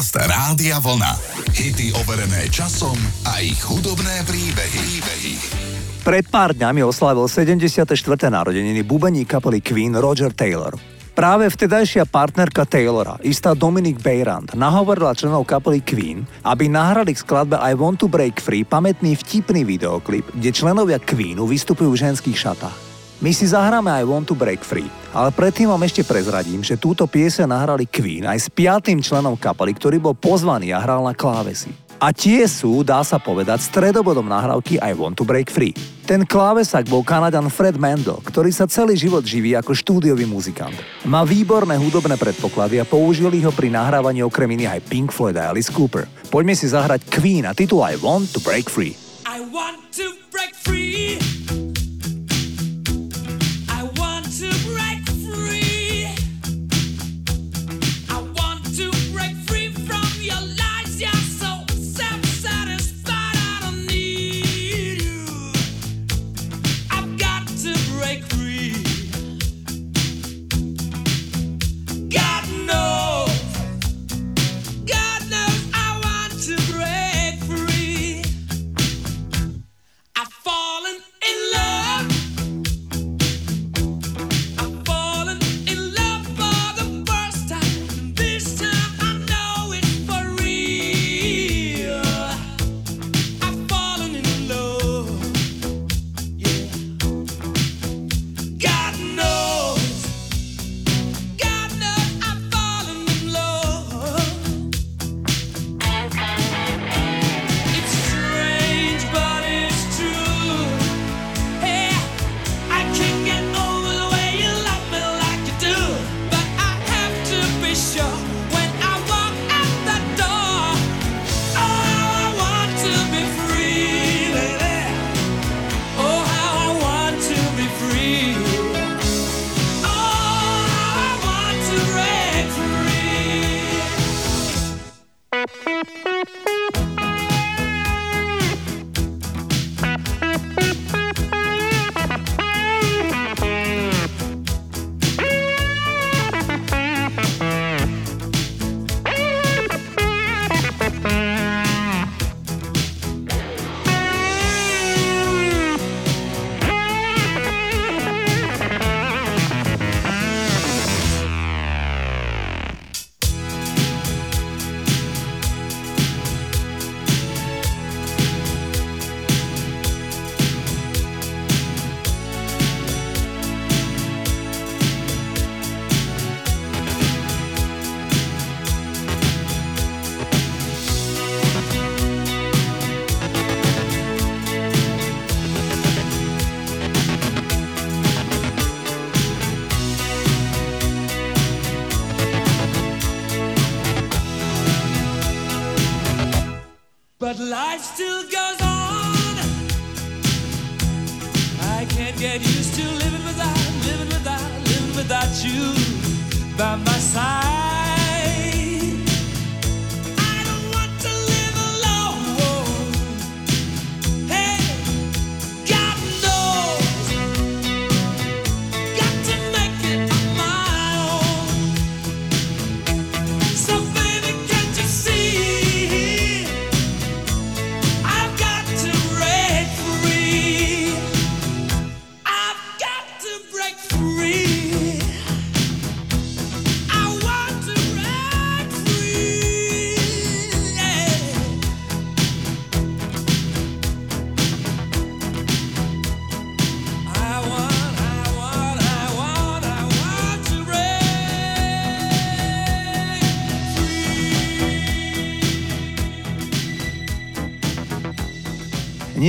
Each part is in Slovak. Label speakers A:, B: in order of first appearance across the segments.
A: Podcast Rádia Vlna. Hity overené časom a ich hudobné príbehy. príbehy.
B: Pred pár dňami oslavil 74. narodeniny bubení kapely Queen Roger Taylor. Práve vtedajšia partnerka Taylora, istá Dominic Beyrand, nahovorila členov kapely Queen, aby nahrali k skladbe I Want to Break Free pamätný vtipný videoklip, kde členovia Queenu vystupujú v ženských šatách. My si zahráme I Want to Break Free, ale predtým vám ešte prezradím, že túto piese nahrali Queen aj s piatým členom kapely, ktorý bol pozvaný a hral na klávesi. A tie sú, dá sa povedať, stredobodom nahrávky I Want to Break Free. Ten klávesak bol Kanadan Fred Mendel, ktorý sa celý život živí ako štúdiový muzikant. Má výborné hudobné predpoklady a použili ho pri nahrávaní okrem iných aj Pink Floyd a Alice Cooper. Poďme si zahrať Queen a titul I Want to Break Free. I want to break free.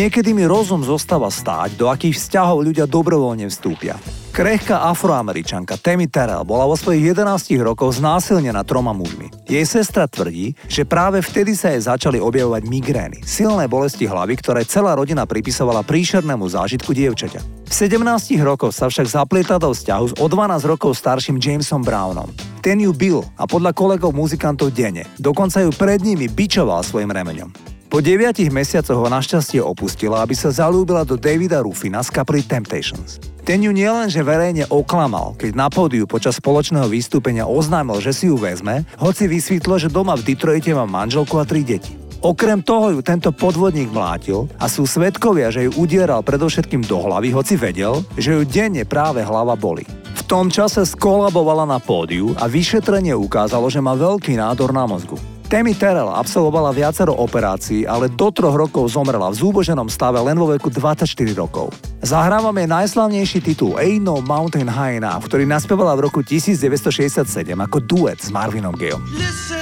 B: Niekedy mi rozum zostáva stáť, do akých vzťahov ľudia dobrovoľne vstúpia. Krehká afroameričanka Tammy Terrell bola vo svojich 11 rokoch znásilnená troma mužmi. Jej sestra tvrdí, že práve vtedy sa jej začali objavovať migrény, silné bolesti hlavy, ktoré celá rodina pripisovala príšernému zážitku dievčaťa. V 17 rokoch sa však zaplieta do vzťahu s o 12 rokov starším Jamesom Brownom. Ten ju bil a podľa kolegov muzikantov denne, dokonca ju pred nimi bičoval svojim remeňom.
C: Po deviatich mesiacoch ho našťastie opustila, aby sa zalúbila do Davida Rufina z kapely Temptations. Ten ju nielenže verejne oklamal, keď na pódiu počas spoločného vystúpenia oznámil, že si ju vezme, hoci vysvetlo, že doma v Detroite má manželku a tri deti. Okrem toho ju tento podvodník mlátil a sú svetkovia, že ju udieral predovšetkým do hlavy, hoci vedel, že ju denne práve hlava boli. V tom čase skolabovala na pódiu a vyšetrenie ukázalo, že má veľký nádor na mozgu. Tammy Terrell absolvovala viacero operácií, ale do troch rokov zomrela v zúboženom stave len vo veku 24 rokov. Zahrávam jej najslavnejší titul Ain't No Mountain High Enough, ktorý naspievala v roku 1967 ako duet s Marvinom Gayom. Listen.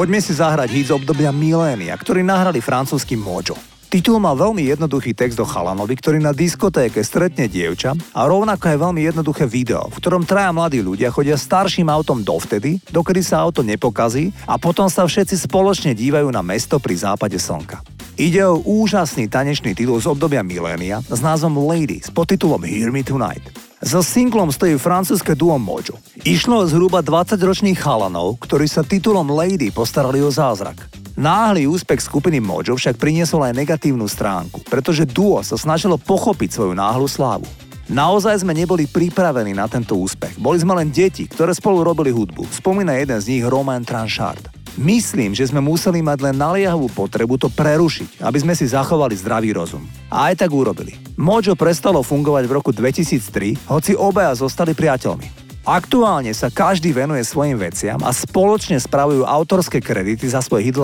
C: Poďme si zahrať hit z obdobia milénia, ktorý nahrali francúzsky Mojo. Titul má veľmi jednoduchý text do chalanovi, ktorý na diskotéke stretne dievča a rovnako je veľmi jednoduché video, v ktorom traja mladí ľudia chodia starším autom dovtedy, dokedy sa auto nepokazí a potom sa všetci spoločne dívajú na mesto pri západe slnka. Ide o úžasný tanečný titul z obdobia milénia s názvom Lady s podtitulom Hear Me Tonight. Za singlom stojí francúzske duo Mojo. Išlo zhruba 20-ročných chalanov, ktorí sa titulom Lady postarali o zázrak. Náhly úspech skupiny Mojo však priniesol aj negatívnu stránku, pretože duo sa snažilo pochopiť svoju náhlu slávu. Naozaj sme neboli pripravení na tento úspech. Boli sme len deti, ktoré spolu robili hudbu. Spomína jeden z nich Roman Tranchard. Myslím, že sme museli mať len naliehavú potrebu to prerušiť, aby sme si zachovali zdravý rozum. A aj tak urobili. Mojo prestalo fungovať v roku 2003, hoci obaja zostali priateľmi. Aktuálne sa každý venuje svojim veciam a spoločne spravujú autorské kredity za svoj hit.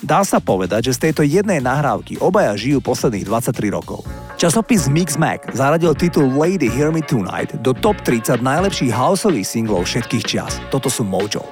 C: Dá sa povedať, že z tejto jednej nahrávky obaja žijú posledných 23 rokov. Časopis Mixmag zaradil titul Lady Hear Me Tonight do top 30 najlepších houseových singlov všetkých čias. Toto sú Mojo.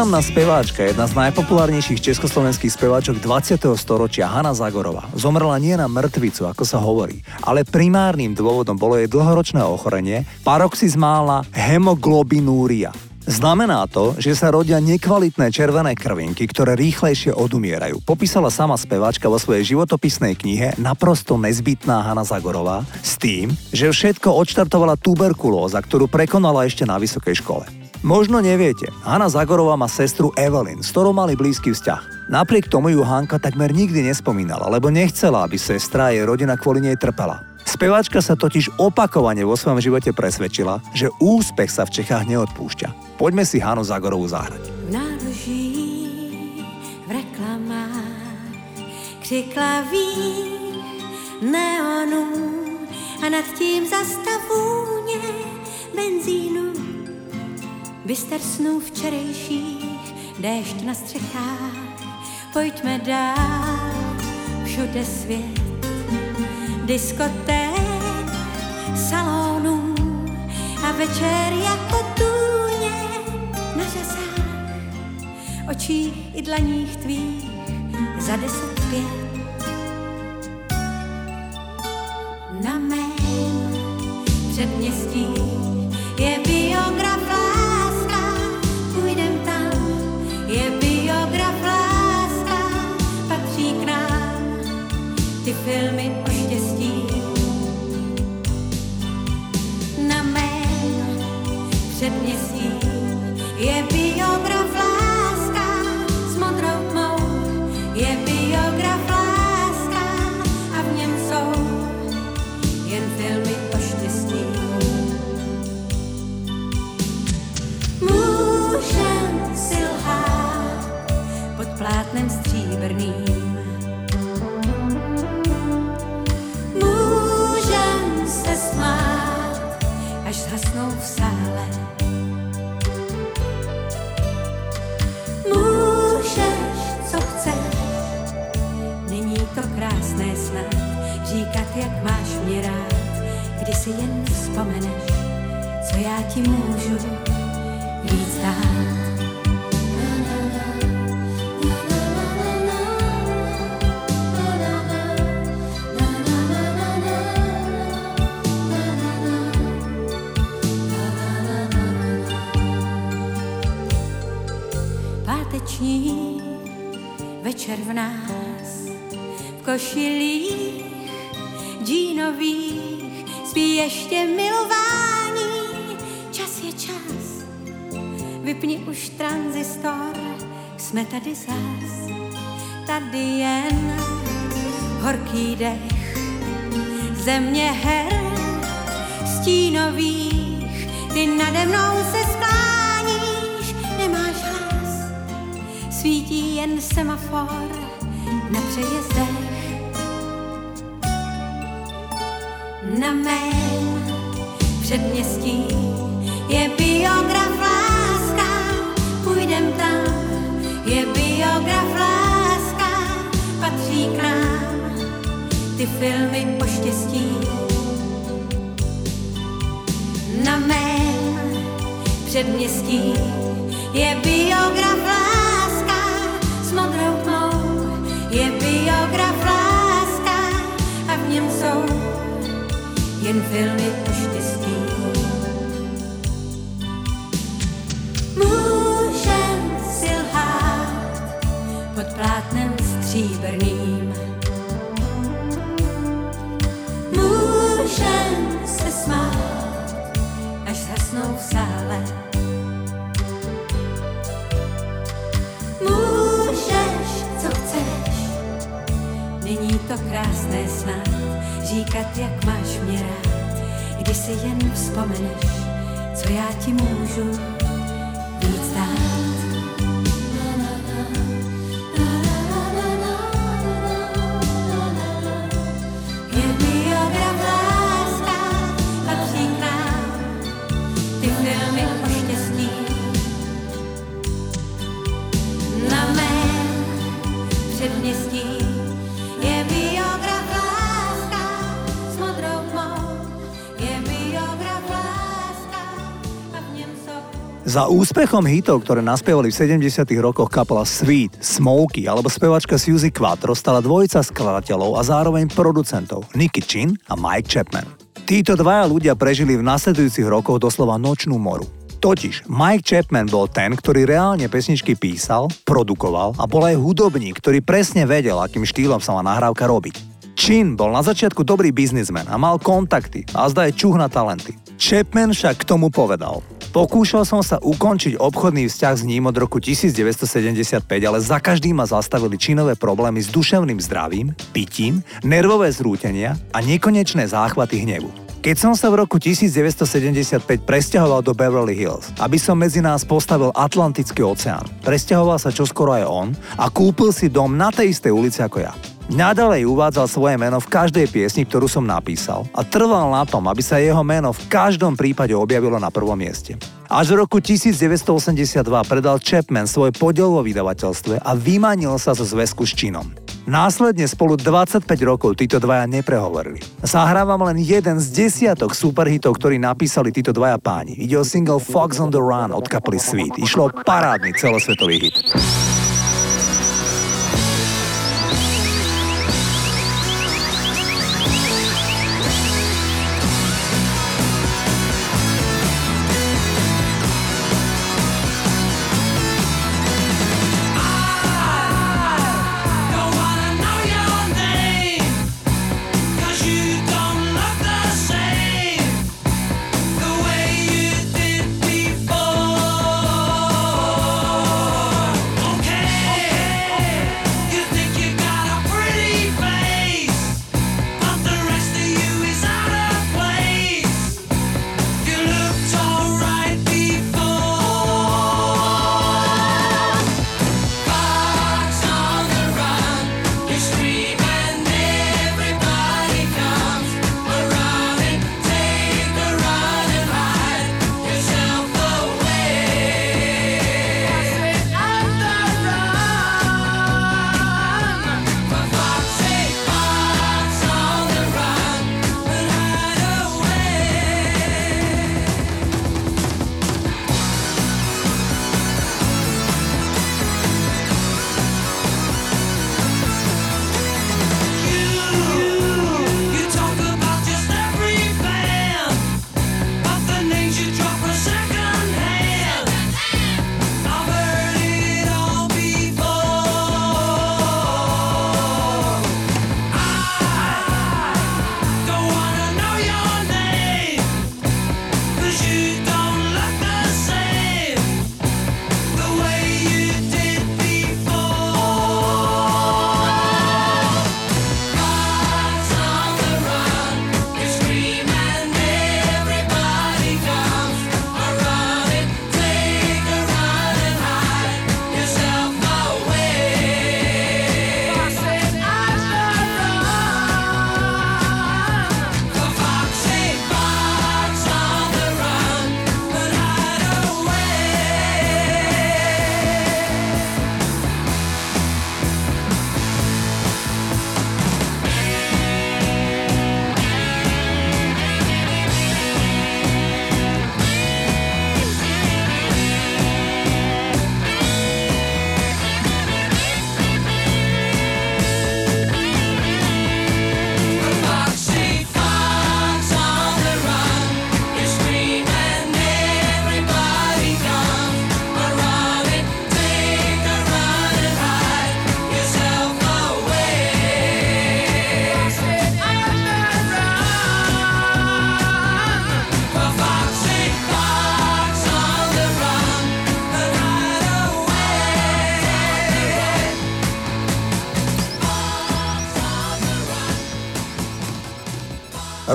C: Významná speváčka, jedna z najpopulárnejších československých speváčok 20. storočia, Hanna Zagorová, zomrela nie na mŕtvicu, ako sa hovorí, ale primárnym dôvodom bolo jej dlhoročné ochorenie, paroxizmálna hemoglobinúria. Znamená to, že sa rodia nekvalitné červené krvinky, ktoré rýchlejšie odumierajú. Popísala sama speváčka vo svojej životopisnej knihe naprosto nezbytná Hanna Zagorová s tým, že všetko odštartovala tuberkulóza, ktorú prekonala ešte na vysokej škole. Možno neviete, Hanna Zagorová má sestru Evelyn, s ktorou mali blízky vzťah. Napriek tomu ju Hanka takmer nikdy nespomínala, lebo nechcela, aby sestra a jej rodina kvôli nej trpela. Speváčka sa totiž opakovane vo svojom živote presvedčila, že úspech sa v Čechách neodpúšťa. Poďme si Hanu Zagorovú zahrať.
D: Náruží v reklamách křiklaví neonů a nad tím zastavůně Byster snů včerejších, déšť na střechách, pojďme dál, všude svět, diskoték, salonů a večer jako tůně na řasách, očích i dlaních tvých za deset pět. Filmy o štěstí. Na mém předměstí je biograf láska s modrou tmou, je biograf láska a v něm jsou jen filmy o štěstí. Můžem si lhát pod plátnem stříbrným jsme tady zas, tady jen horký dech, země her stínových, ty nade mnou se skláníš, nemáš hlas svítí jen semafor na přejezdech. Na mém předměstí je biograf ty filmy o štěstí. Na mém předměstí je biograf láska, s modrou tmou je biograf láska a v něm jsou jen filmy o štěstí. Můžem si lhát pod plátnem stříbrným. Můžem se smát, až zhasnou v sále. Není to krásné snad říkat, jak máš mě rád, když si jen vzpomeneš, co já ti můžu
C: Za úspechom hitov, ktoré naspievali v 70 rokoch kapela Sweet, Smokey alebo spevačka Suzy Quattro stala dvojica skladateľov a zároveň producentov Nicky Chin a Mike Chapman. Títo dvaja ľudia prežili v nasledujúcich rokoch doslova nočnú moru. Totiž Mike Chapman bol ten, ktorý reálne pesničky písal, produkoval a bol aj hudobník, ktorý presne vedel, akým štýlom sa má nahrávka robiť. Chin bol na začiatku dobrý biznismen a mal kontakty a zdá je čuh na talenty. Chapman však k tomu povedal. Pokúšal som sa ukončiť obchodný vzťah s ním od roku 1975, ale za každým ma zastavili činové problémy s duševným zdravím, pitím, nervové zrútenia a nekonečné záchvaty hnevu. Keď som sa v roku 1975 presťahoval do Beverly Hills, aby som medzi nás postavil Atlantický oceán, presťahoval sa čoskoro aj on a kúpil si dom na tej istej ulici ako ja. Nadalej uvádzal svoje meno v každej piesni, ktorú som napísal a trval na tom, aby sa jeho meno v každom prípade objavilo na prvom mieste. Až v roku 1982 predal Chapman svoj podiel vo vydavateľstve a vymanil sa zo zväzku s Činom. Následne spolu 25 rokov títo dvaja neprehovorili. Zahrávam len jeden z desiatok superhitov, ktorý napísali títo dvaja páni. Ide o single Fox on the Run od kapely Sweet. Išlo parádny celosvetový hit.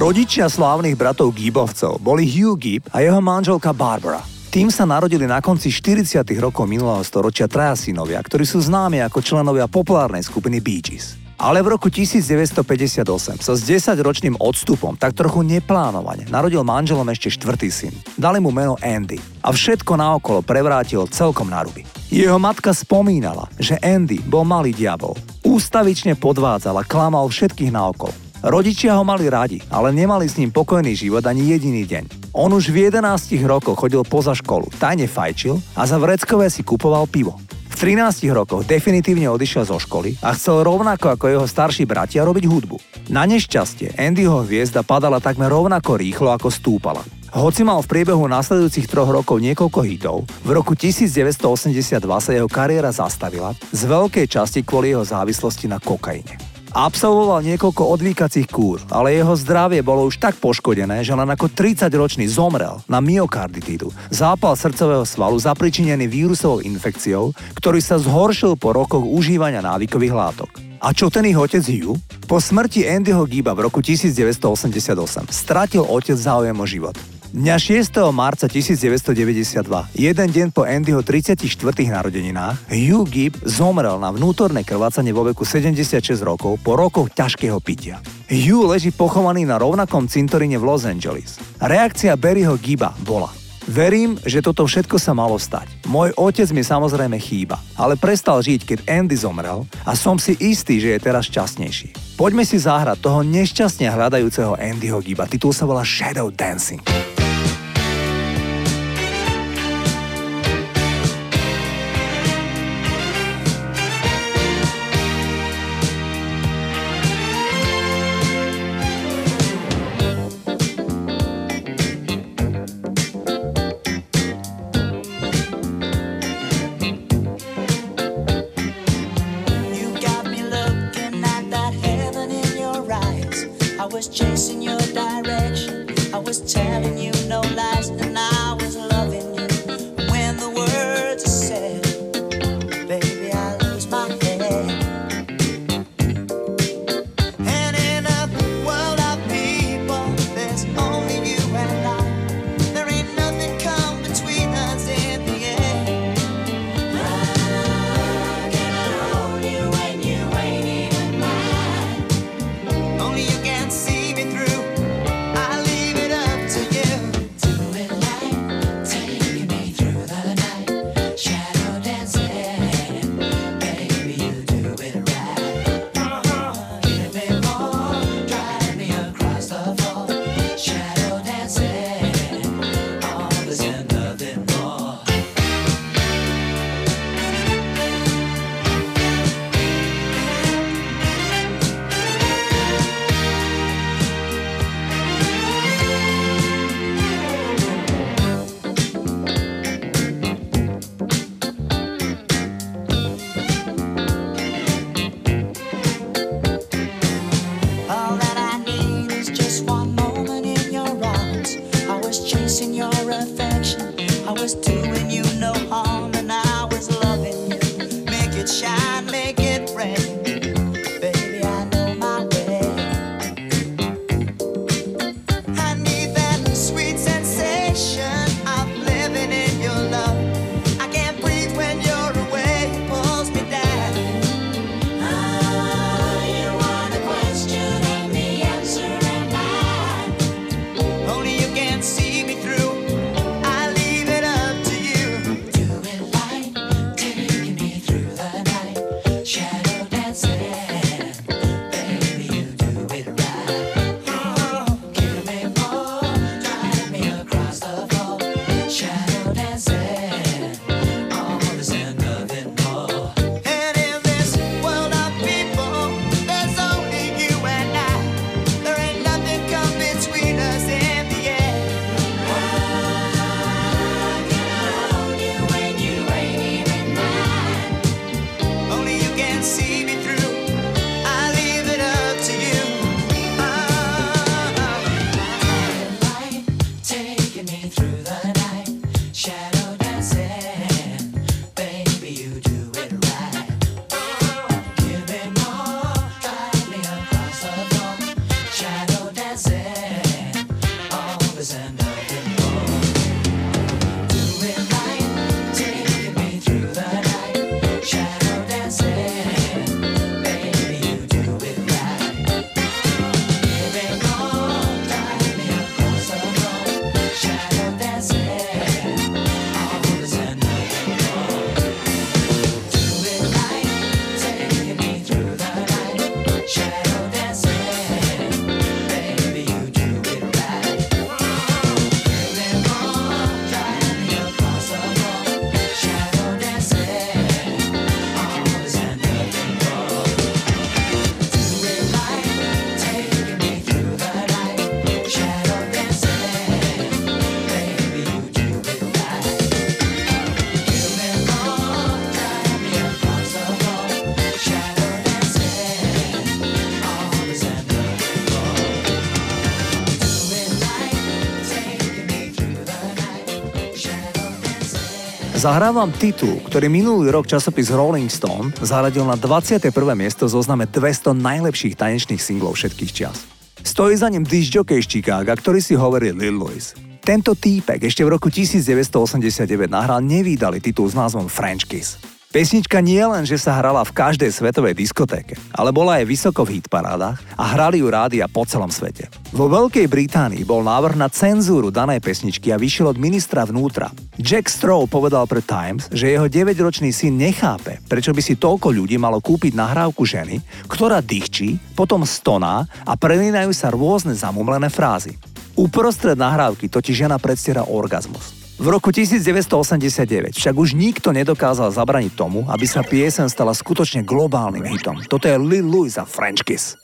C: Rodičia slávnych bratov Gibbovcov boli Hugh Gibb a jeho manželka Barbara. Tým sa narodili na konci 40. rokov minulého storočia traja synovia, ktorí sú známi ako členovia populárnej skupiny Bee Gees. Ale v roku 1958 sa s 10-ročným odstupom tak trochu neplánovane narodil manželom ešte štvrtý syn. Dali mu meno Andy a všetko naokolo prevrátil celkom na ruby. Jeho matka spomínala, že Andy bol malý diabol. Ústavične podvádzal a klamal všetkých naokolo. Rodičia ho mali radi, ale nemali s ním pokojný život ani jediný deň. On už v 11 rokoch chodil poza školu, tajne fajčil a za vreckové si kupoval pivo. V 13 rokoch definitívne odišiel zo školy a chcel rovnako ako jeho starší bratia robiť hudbu. Na nešťastie Andyho hviezda padala takmer rovnako rýchlo ako stúpala. Hoci mal v priebehu nasledujúcich troch rokov niekoľko hitov, v roku 1982 sa jeho kariéra zastavila, z veľkej časti kvôli jeho závislosti na kokaine. Absolvoval niekoľko odvíkacích kúr, ale jeho zdravie bolo už tak poškodené, že len ako 30-ročný zomrel na myokarditídu, zápal srdcového svalu zapričinený vírusovou infekciou, ktorý sa zhoršil po rokoch užívania návykových látok. A čo ten ich otec Hugh? Po smrti Andyho Giba v roku 1988 stratil otec záujem o život. Dňa 6. marca 1992, jeden deň po Andyho 34. narodeninách, Hugh Gibb zomrel na vnútorné krvácanie vo veku 76 rokov po rokoch ťažkého pitia. Hugh leží pochovaný na rovnakom cintoríne v Los Angeles. Reakcia Barryho Giba bola Verím, že toto všetko sa malo stať. Môj otec mi samozrejme chýba, ale prestal žiť, keď Andy zomrel a som si istý, že je teraz šťastnejší. Poďme si zahrať toho nešťastne hľadajúceho Andyho Giba. Titul sa volá Shadow Dancing. Zahrávam titul, ktorý minulý rok časopis Rolling Stone zaradil na 21. miesto zozname 200 najlepších tanečných singlov všetkých čias. Stojí za ním disc jockey z Chicaga, ktorý si hovorí Lil Louis. Tento týpek ešte v roku 1989 nahral nevýdali titul s názvom French Kiss. Pesnička nie len, že sa hrala v každej svetovej diskotéke, ale bola aj vysoko v hitparádach a hrali ju rádia po celom svete. Vo Veľkej Británii bol návrh na cenzúru danej pesničky a vyšiel od ministra vnútra. Jack Stroh povedal pre Times, že jeho 9-ročný syn nechápe, prečo by si toľko ľudí malo kúpiť nahrávku ženy, ktorá dýchčí, potom stoná a prelínajú sa rôzne zamumlené frázy. Uprostred nahrávky totiž žena predstiera orgazmus. V roku 1989 však už nikto nedokázal zabraniť tomu, aby sa piesen stala skutočne globálnym hitom. Toto je Lil Louis a French Kiss.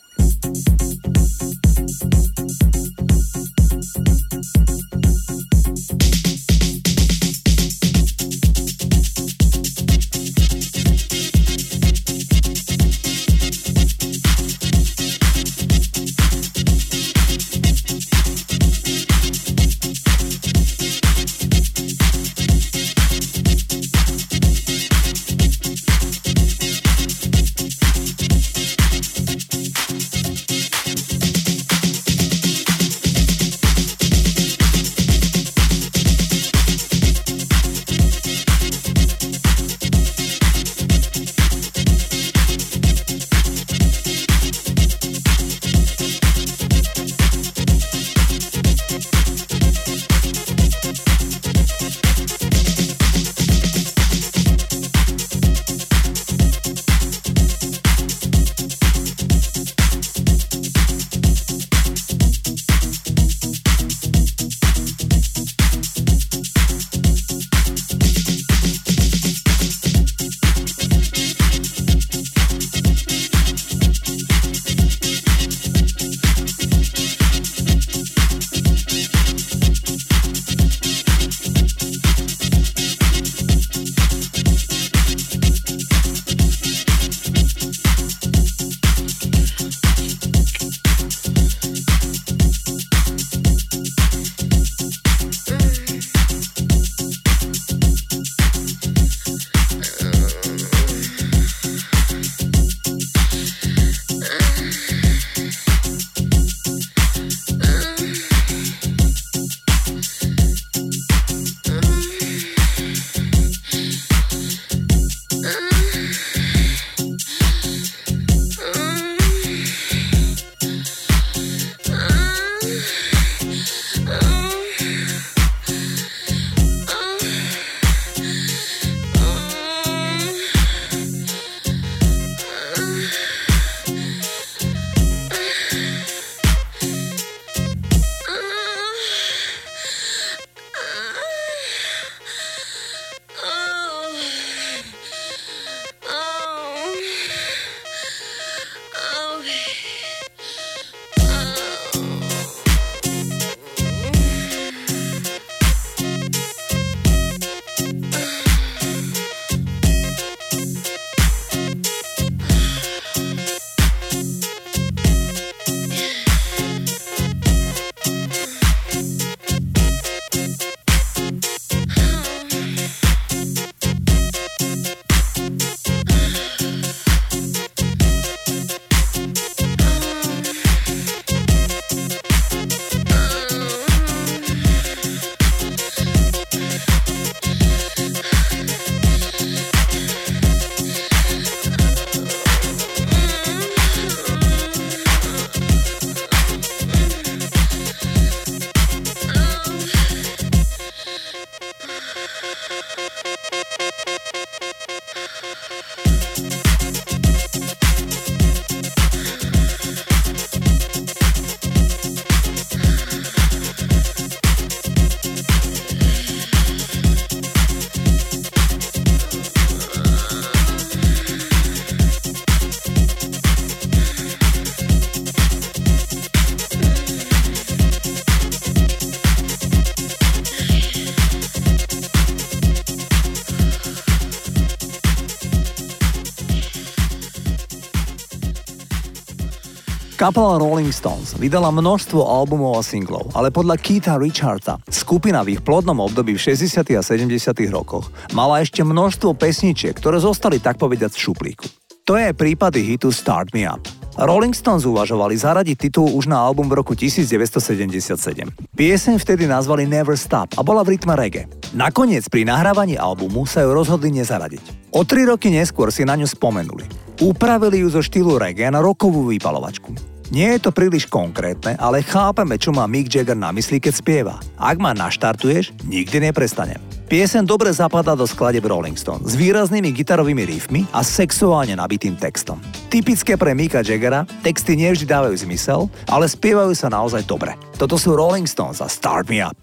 B: Kapela Rolling Stones vydala množstvo albumov a singlov, ale podľa Keitha Richardsa skupina v ich plodnom období v 60. a 70. rokoch mala ešte množstvo pesničiek, ktoré zostali tak povedať v šuplíku. To je prípady hitu Start Me Up. Rolling Stones uvažovali zaradiť titul už na album v roku 1977. Pieseň vtedy nazvali Never Stop a bola v rytme reggae. Nakoniec pri nahrávaní albumu sa ju rozhodli nezaradiť. O tri roky neskôr si na ňu spomenuli. Upravili ju zo štýlu reggae na rokovú výpalovačku. Nie je to príliš konkrétne, ale chápeme, čo má Mick Jagger na mysli, keď spieva. Ak ma naštartuješ, nikdy neprestane. Piesen dobre zapadá do skladeb Rolling Stone s výraznými gitarovými riffmi a sexuálne nabitým textom. Typické pre Mika Jaggera, texty nevždy dávajú zmysel, ale spievajú sa naozaj dobre. Toto sú Rolling Stones a Start Me Up.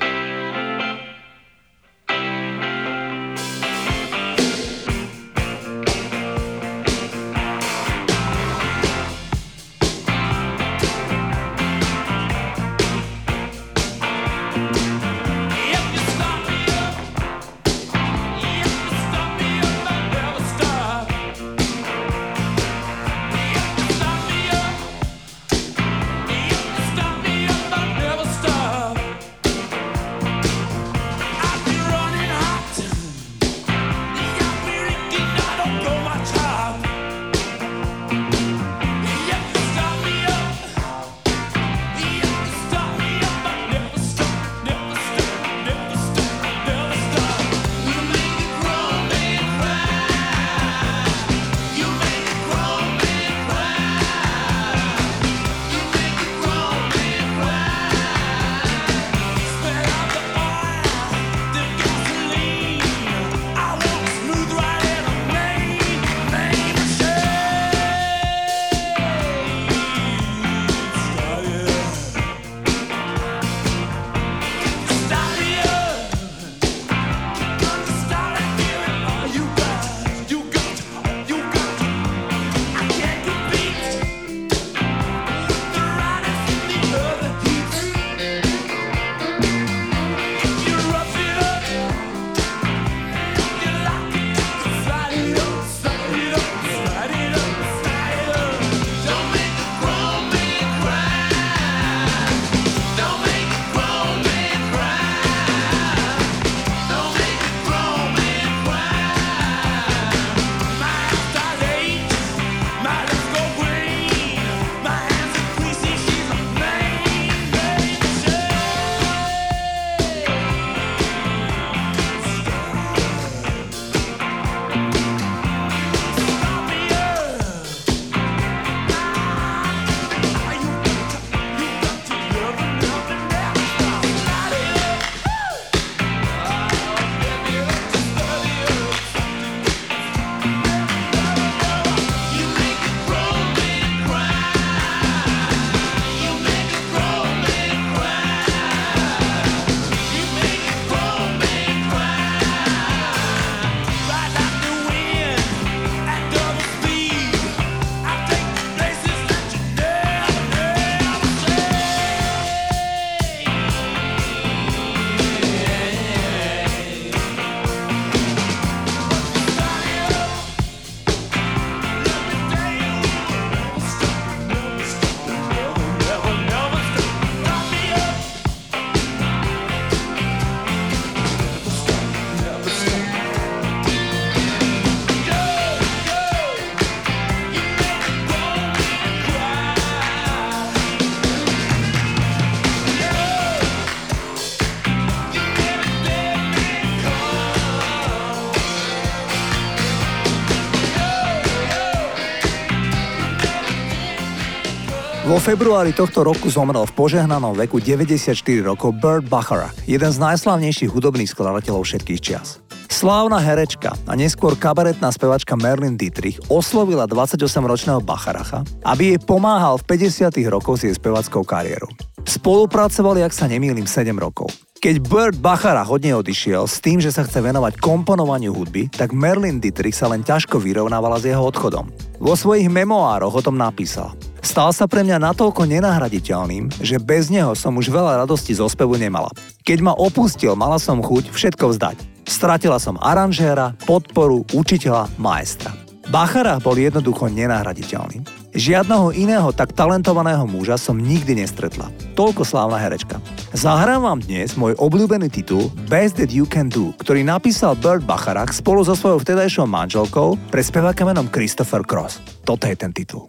B: Vo februári tohto roku zomrel v požehnanom veku 94 rokov Burt Bacharach, jeden z najslavnejších hudobných skladateľov všetkých čias. Slávna herečka a neskôr kabaretná spevačka Merlin Dietrich oslovila 28-ročného Bacharacha, aby jej pomáhal v 50 rokoch s jej spevackou kariérou. Spolupracovali, ak sa nemýlim, 7 rokov. Keď Burt Bacharach od nej odišiel s tým, že sa chce venovať komponovaniu hudby, tak Merlin Dietrich sa len ťažko vyrovnávala s jeho odchodom. Vo svojich memoároch o tom napísal. Stal sa pre mňa natoľko nenahraditeľným, že bez neho som už veľa radosti zo spevu nemala. Keď ma opustil, mala som chuť všetko vzdať. Stratila som aranžéra, podporu, učiteľa, maestra. Bacharach bol jednoducho nenahraditeľný.
E: Žiadneho iného tak talentovaného muža som nikdy nestretla. Toľko slávna herečka. Zahrám vám dnes môj obľúbený titul Best That You Can Do, ktorý napísal Bert Bacharach spolu so svojou vtedajšou manželkou pre speváka menom Christopher Cross. Toto je ten titul.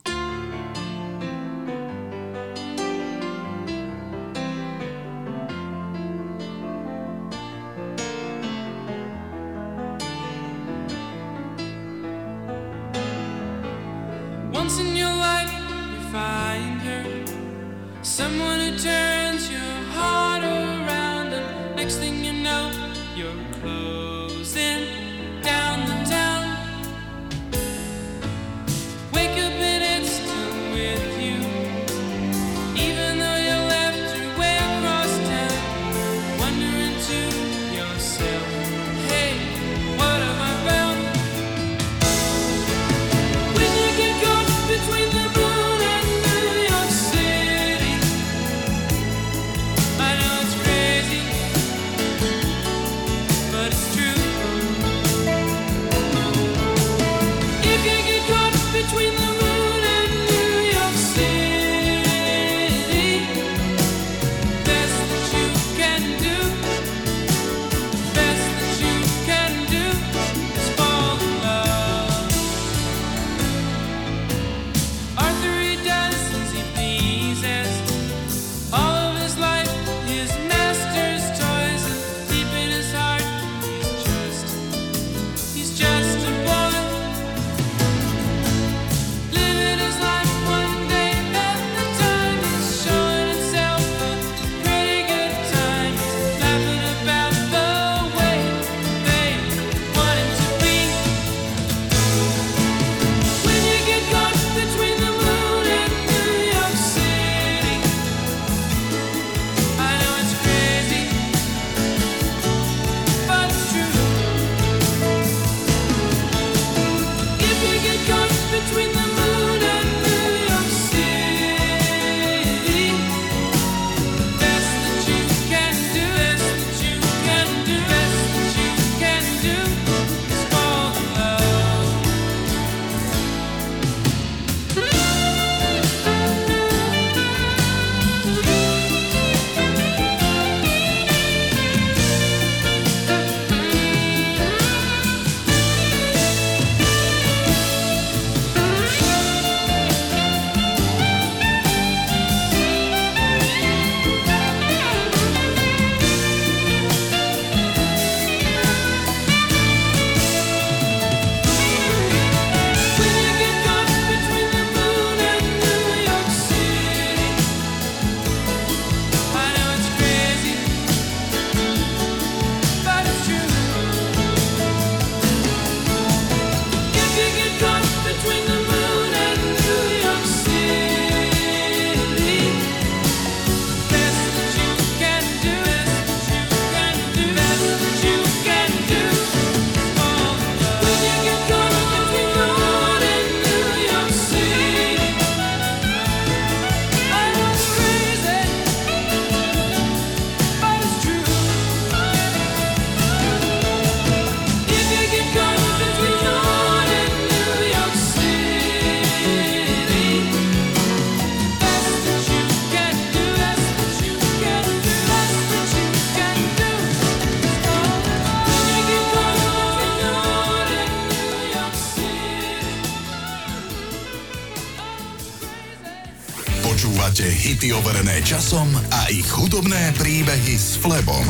A: Časom a ich hudobné príbehy s Flebom.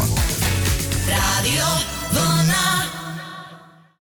A: Rádio.